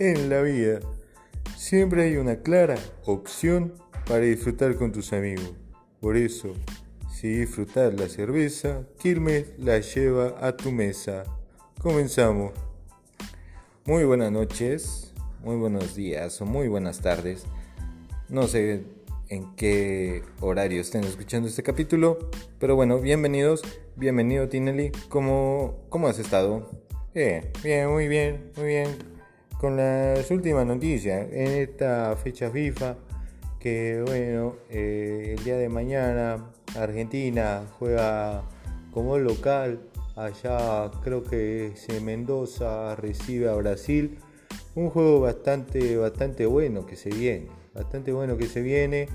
En la vida siempre hay una clara opción para disfrutar con tus amigos. Por eso, si disfrutas la cerveza, Quilmes la lleva a tu mesa. Comenzamos. Muy buenas noches, muy buenos días o muy buenas tardes. No sé en qué horario estén escuchando este capítulo, pero bueno, bienvenidos, bienvenido Tinelli. ¿Cómo, cómo has estado? Bien, bien, muy bien, muy bien con las últimas noticias. En esta fecha FIFA que bueno eh, el día de mañana Argentina juega como local. Allá creo que es Mendoza recibe a Brasil. Un juego bastante bastante bueno que se viene bastante bueno que se viene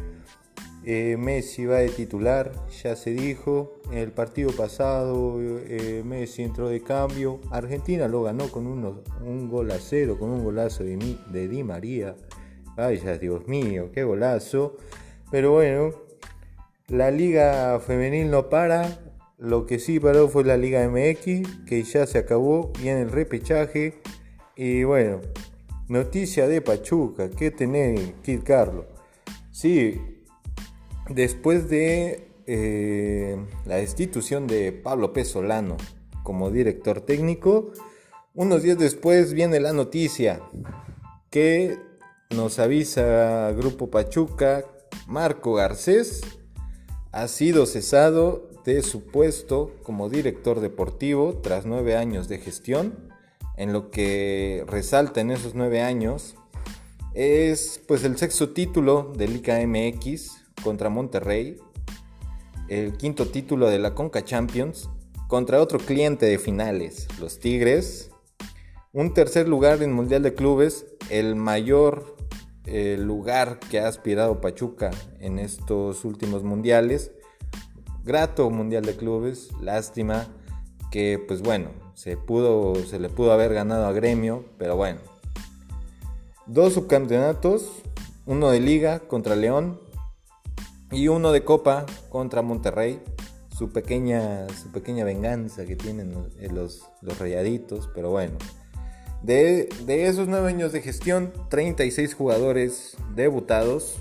eh, Messi va de titular, ya se dijo. En el partido pasado eh, Messi entró de cambio. Argentina lo ganó con un gol a cero, con un golazo de, de Di María. Vaya, Dios mío, qué golazo. Pero bueno, la liga femenil no para. Lo que sí paró fue la liga MX, que ya se acabó. Viene el repechaje. Y bueno, noticia de Pachuca. ¿Qué tenés, Kid Carlos? Sí, Después de eh, la destitución de Pablo Pesolano como director técnico, unos días después viene la noticia que nos avisa Grupo Pachuca, Marco Garcés ha sido cesado de su puesto como director deportivo tras nueve años de gestión. En lo que resalta en esos nueve años es pues el sexto título del Liga MX, contra Monterrey, el quinto título de la Conca Champions, contra otro cliente de finales, los Tigres, un tercer lugar en Mundial de Clubes, el mayor eh, lugar que ha aspirado Pachuca en estos últimos mundiales, grato Mundial de Clubes, lástima que pues bueno, se, pudo, se le pudo haber ganado a Gremio, pero bueno. Dos subcampeonatos, uno de liga contra León y uno de Copa contra Monterrey. Su pequeña, su pequeña venganza que tienen los, los rayaditos, pero bueno. De, esos nueve años de gestión, 36 jugadores debutados,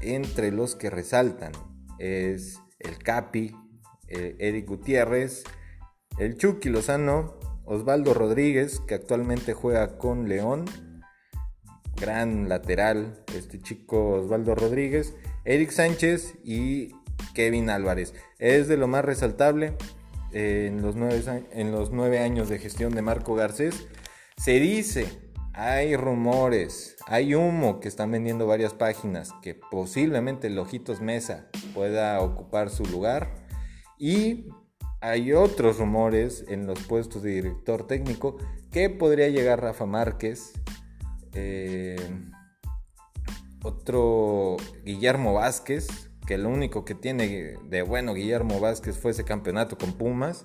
entre los que resaltan es el Capi, Eric Gutiérrez, el Chucky Lozano, Osvaldo Rodríguez, que actualmente juega con León, gran lateral, este chico Osvaldo Rodríguez, Eric Sánchez y Kevin Álvarez. Es de lo más resaltable en, los nueve, años de gestión de Marco Garcés. Se dice, hay rumores, hay humo que están vendiendo varias páginas que posiblemente Lojitos Mesa pueda ocupar su lugar. Y hay otros rumores en los puestos de director técnico que podría llegar Rafa Márquez. Eh, otro Guillermo Vázquez, que lo único que tiene de bueno Guillermo Vázquez fue ese campeonato con Pumas.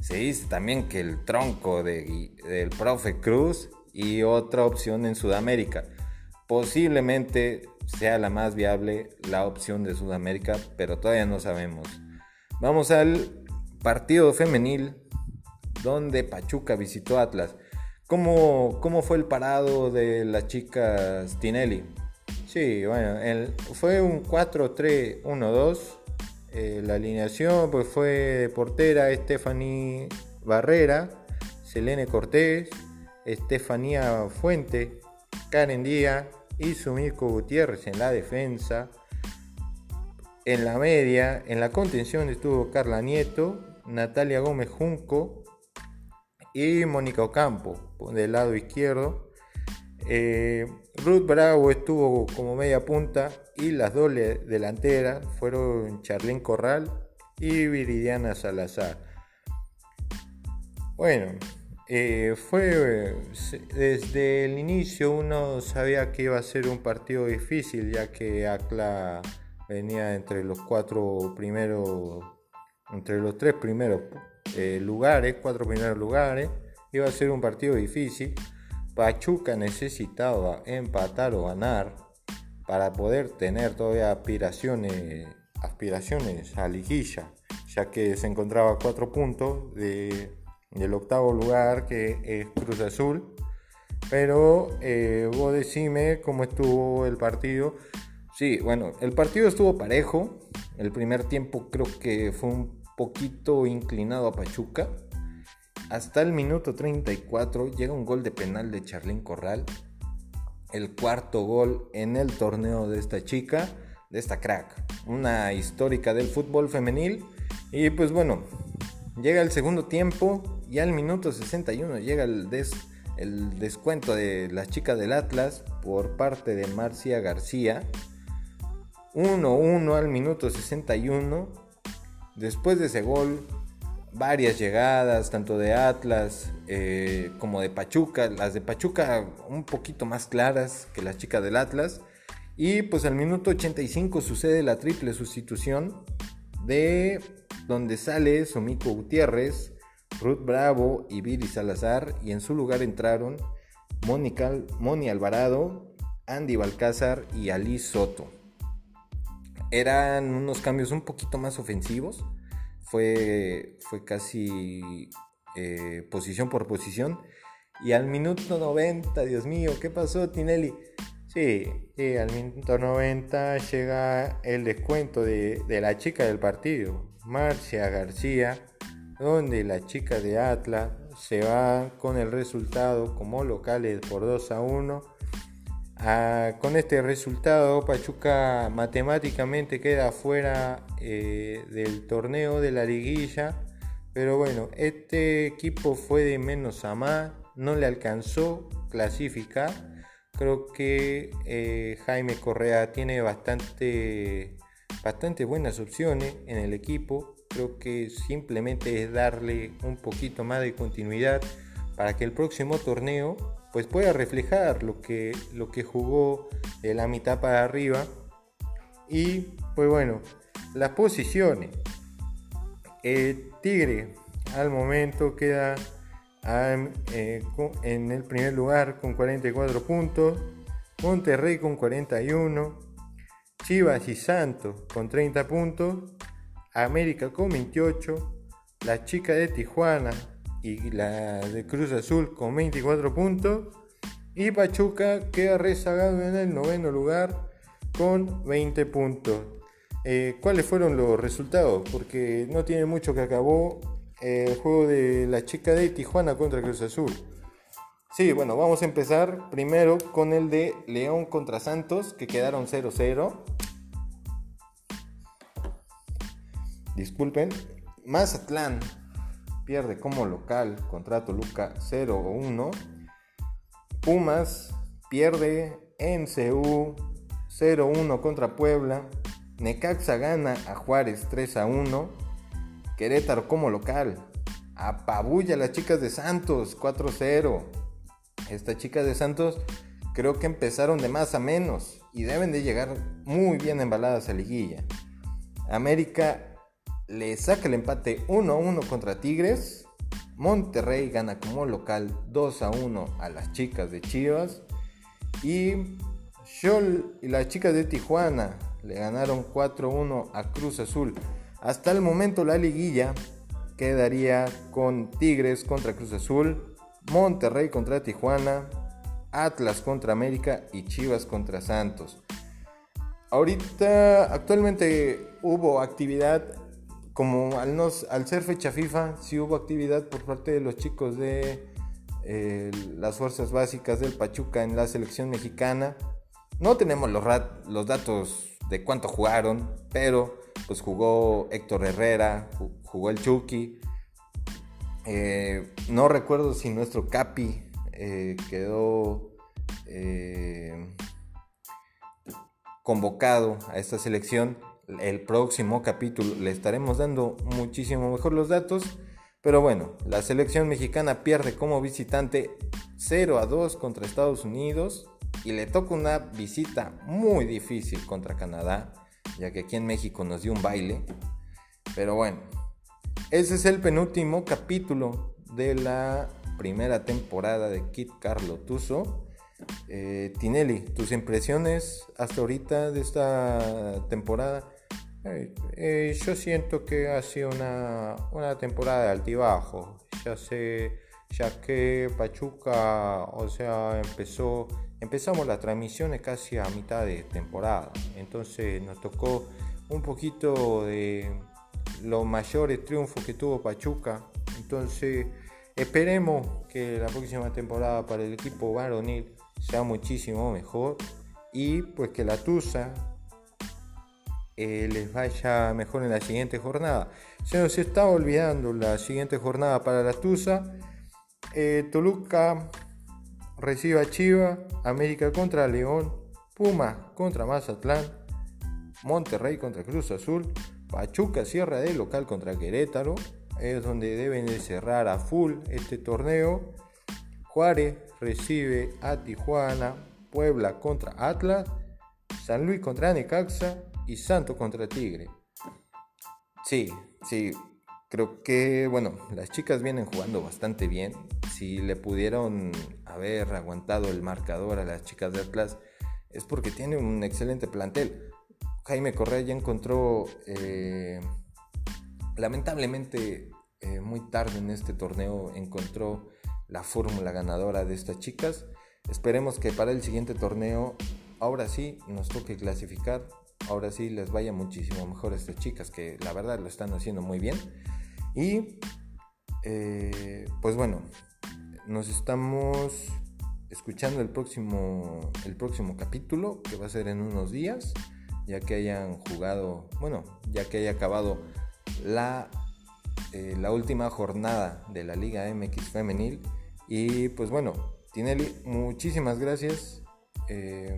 Se dice también que el tronco de, del profe Cruz y otra opción en Sudamérica. Posiblemente sea la más viable la opción de Sudamérica, pero todavía no sabemos. Vamos al partido femenil donde Pachuca visitó Atlas. ¿Cómo, cómo fue el parado de la chica Tinelli? Sí, bueno, fue un 4-3-1-2. Eh, la alineación pues fue portera Stephanie Barrera, Selene Cortés, Estefanía Fuente, Karen Díaz y Sumico Gutiérrez en la defensa. En la media, en la contención estuvo Carla Nieto, Natalia Gómez Junco y Mónica Ocampo del lado izquierdo. Eh, Ruth Bravo estuvo como media punta y las dos delanteras fueron Charlene Corral y Viridiana Salazar. Bueno, eh, fue desde el inicio uno sabía que iba a ser un partido difícil ya que ACLA venía entre los cuatro primeros, entre los tres primeros eh, lugares, cuatro primeros lugares, iba a ser un partido difícil Pachuca necesitaba empatar o ganar para poder tener todavía aspiraciones, aspiraciones a liguilla, ya que se encontraba a cuatro puntos del octavo lugar que es Cruz Azul. Pero eh, vos decime cómo estuvo el partido. Sí, bueno, el partido estuvo parejo. El primer tiempo creo que fue un poquito inclinado a Pachuca. Hasta el minuto 34 llega un gol de penal de Charlín Corral. El cuarto gol en el torneo de esta chica, de esta crack. Una histórica del fútbol femenil. Y pues bueno, llega el segundo tiempo y al minuto 61 llega el, el descuento de las chicas del Atlas por parte de Marcia García. 1-1 al minuto 61. Después de ese gol, varias llegadas, tanto de Atlas eh, como de Pachuca. Las de Pachuca un poquito más claras que las chicas del Atlas. Y pues al minuto 85 sucede la triple sustitución de donde sale Somico Gutiérrez, Ruth Bravo y Viri Salazar. Y en su lugar entraron Moni Alvarado, Andy Balcázar y Ali Soto. Eran unos cambios un poquito más ofensivos fue, fue casi eh, posición por posición. Y al minuto 90, Dios mío, ¿qué pasó, Tinelli? Sí, al minuto 90 llega el descuento de, de, la chica del partido, Marcia García, donde la chica de Atlas se va con el resultado como locales por 2 a 1 Ah, con este resultado, Pachuca matemáticamente queda fuera eh, del torneo de la liguilla. Pero bueno, este equipo fue de menos a más, no le alcanzó clasificar. Creo que eh, Jaime Correa tiene bastante, bastante buenas opciones en el equipo. Creo que simplemente es darle un poquito más de continuidad para que el próximo torneo pues pueda reflejar lo que, lo que jugó de la mitad para arriba. Y pues bueno, las posiciones. Tigre al momento queda eh, en el primer lugar con 44 puntos. Monterrey con 41. Chivas y Santos con 30 puntos. América con 28. La chica de Tijuana y la de Cruz Azul con 24 puntos. Y Pachuca queda rezagado en el noveno lugar con 20 puntos. Eh, ¿Cuáles fueron los resultados? Porque no tiene mucho que acabó el juego de la chica de Tijuana contra Cruz Azul. Sí, bueno, vamos a empezar primero con el de León contra Santos, que quedaron 0-0. Disculpen. Mazatlán pierde como local contra Toluca 0-1. Pumas pierde en CU 0-1 contra Puebla. Necaxa gana a Juárez 3-1. Querétaro como local. Apabulla a las chicas de Santos 4-0. Estas chicas de Santos creo que empezaron de más a menos y deben de llegar muy bien embaladas a liguilla. América le saca el empate 1-1 contra Tigres. Monterrey gana como local 2-1 a las chicas de Chivas. Y Scholl y las chicas de Tijuana le ganaron 4-1 a Cruz Azul. Hasta el momento la liguilla quedaría con Tigres contra Cruz Azul, Monterrey contra Tijuana, Atlas contra América y Chivas contra Santos. Ahorita, actualmente hubo actividad como al, al ser fecha FIFA, sí hubo actividad por parte de los chicos de eh, las fuerzas básicas del Pachuca en la selección mexicana. No tenemos los, los datos de cuánto jugaron, pero pues jugó Héctor Herrera, jugó el Chucky. Eh, no recuerdo si nuestro Capi eh, quedó convocado a esta selección el próximo capítulo le estaremos dando muchísimo mejor los datos. Pero bueno, la selección mexicana pierde como visitante 0 a 2 contra Estados Unidos y le toca una visita muy difícil contra Canadá, ya que aquí en México nos dio un baile. Pero bueno, ese es el penúltimo capítulo de la primera temporada de Kit Carlo Tuso. Eh, Tinelli, tus impresiones hasta ahorita de esta temporada eh, yo siento que ha sido una, temporada de altibajo. Ya se, ya que Pachuca, o sea, empezó, empezamos las transmisiones casi a mitad de temporada, entonces nos tocó un poquito de los mayores triunfos que tuvo Pachuca, entonces esperemos que la próxima temporada para el equipo varonil sea muchísimo mejor y pues que la Tusa eh, les vaya mejor en la siguiente jornada. Se nos está olvidando la siguiente jornada para la Tusa. Eh, Toluca recibe a Chiva, América contra León, Puma contra Mazatlán, Monterrey contra Cruz Azul, Pachuca cierra de local contra Querétaro, es donde deben de cerrar a full este torneo. Juárez recibe a Tijuana, Puebla contra Atlas, San Luis contra Necaxa y Santo contra Tigre. Sí, sí, creo que, bueno, las chicas vienen jugando bastante bien. Si le pudieron haber aguantado el marcador a las chicas de Atlas, es porque tiene un excelente plantel. Jaime Correa ya encontró, eh, lamentablemente, eh, muy tarde en este torneo, encontró la fórmula ganadora de estas chicas. Esperemos que para el siguiente torneo, ahora sí, nos toque clasificar. Ahora sí les vaya muchísimo mejor a estas chicas que la verdad lo están haciendo muy bien. Y eh, pues bueno, nos estamos escuchando el próximo, el próximo capítulo que va a ser en unos días, ya que hayan jugado, bueno, ya que haya acabado la, eh, la última jornada de la Liga MX Femenil. Y pues bueno, Tinelli, muchísimas gracias. Eh,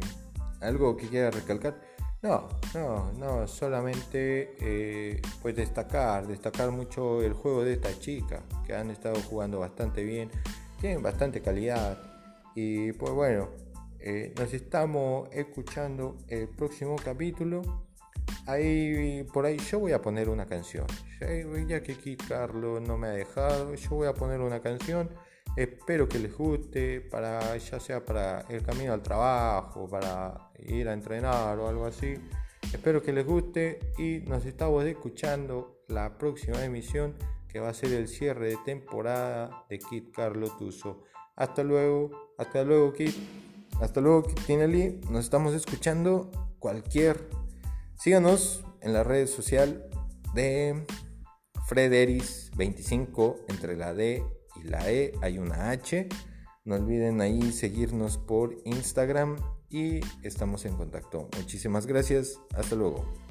¿Algo que quiera recalcar? No, no, no, solamente eh, pues destacar, destacar mucho el juego de esta chica, que han estado jugando bastante bien, tienen bastante calidad y pues bueno, eh, nos estamos escuchando el próximo capítulo. Ahí por ahí yo voy a poner una canción, ya que aquí Carlos no me ha dejado, yo voy a poner una canción. Espero que les guste, para, ya sea para el camino al trabajo, para ir a entrenar o algo así. Espero que les guste y nos estamos escuchando la próxima emisión que va a ser el cierre de temporada de Kit Carlo Tuso. Hasta luego, hasta luego Kit, hasta luego Kit Tinelli, nos estamos escuchando cualquier. Síganos en la red social de Frederis25 entre la D y la E hay una H. No olviden ahí seguirnos por Instagram y estamos en contacto. Muchísimas gracias. Hasta luego.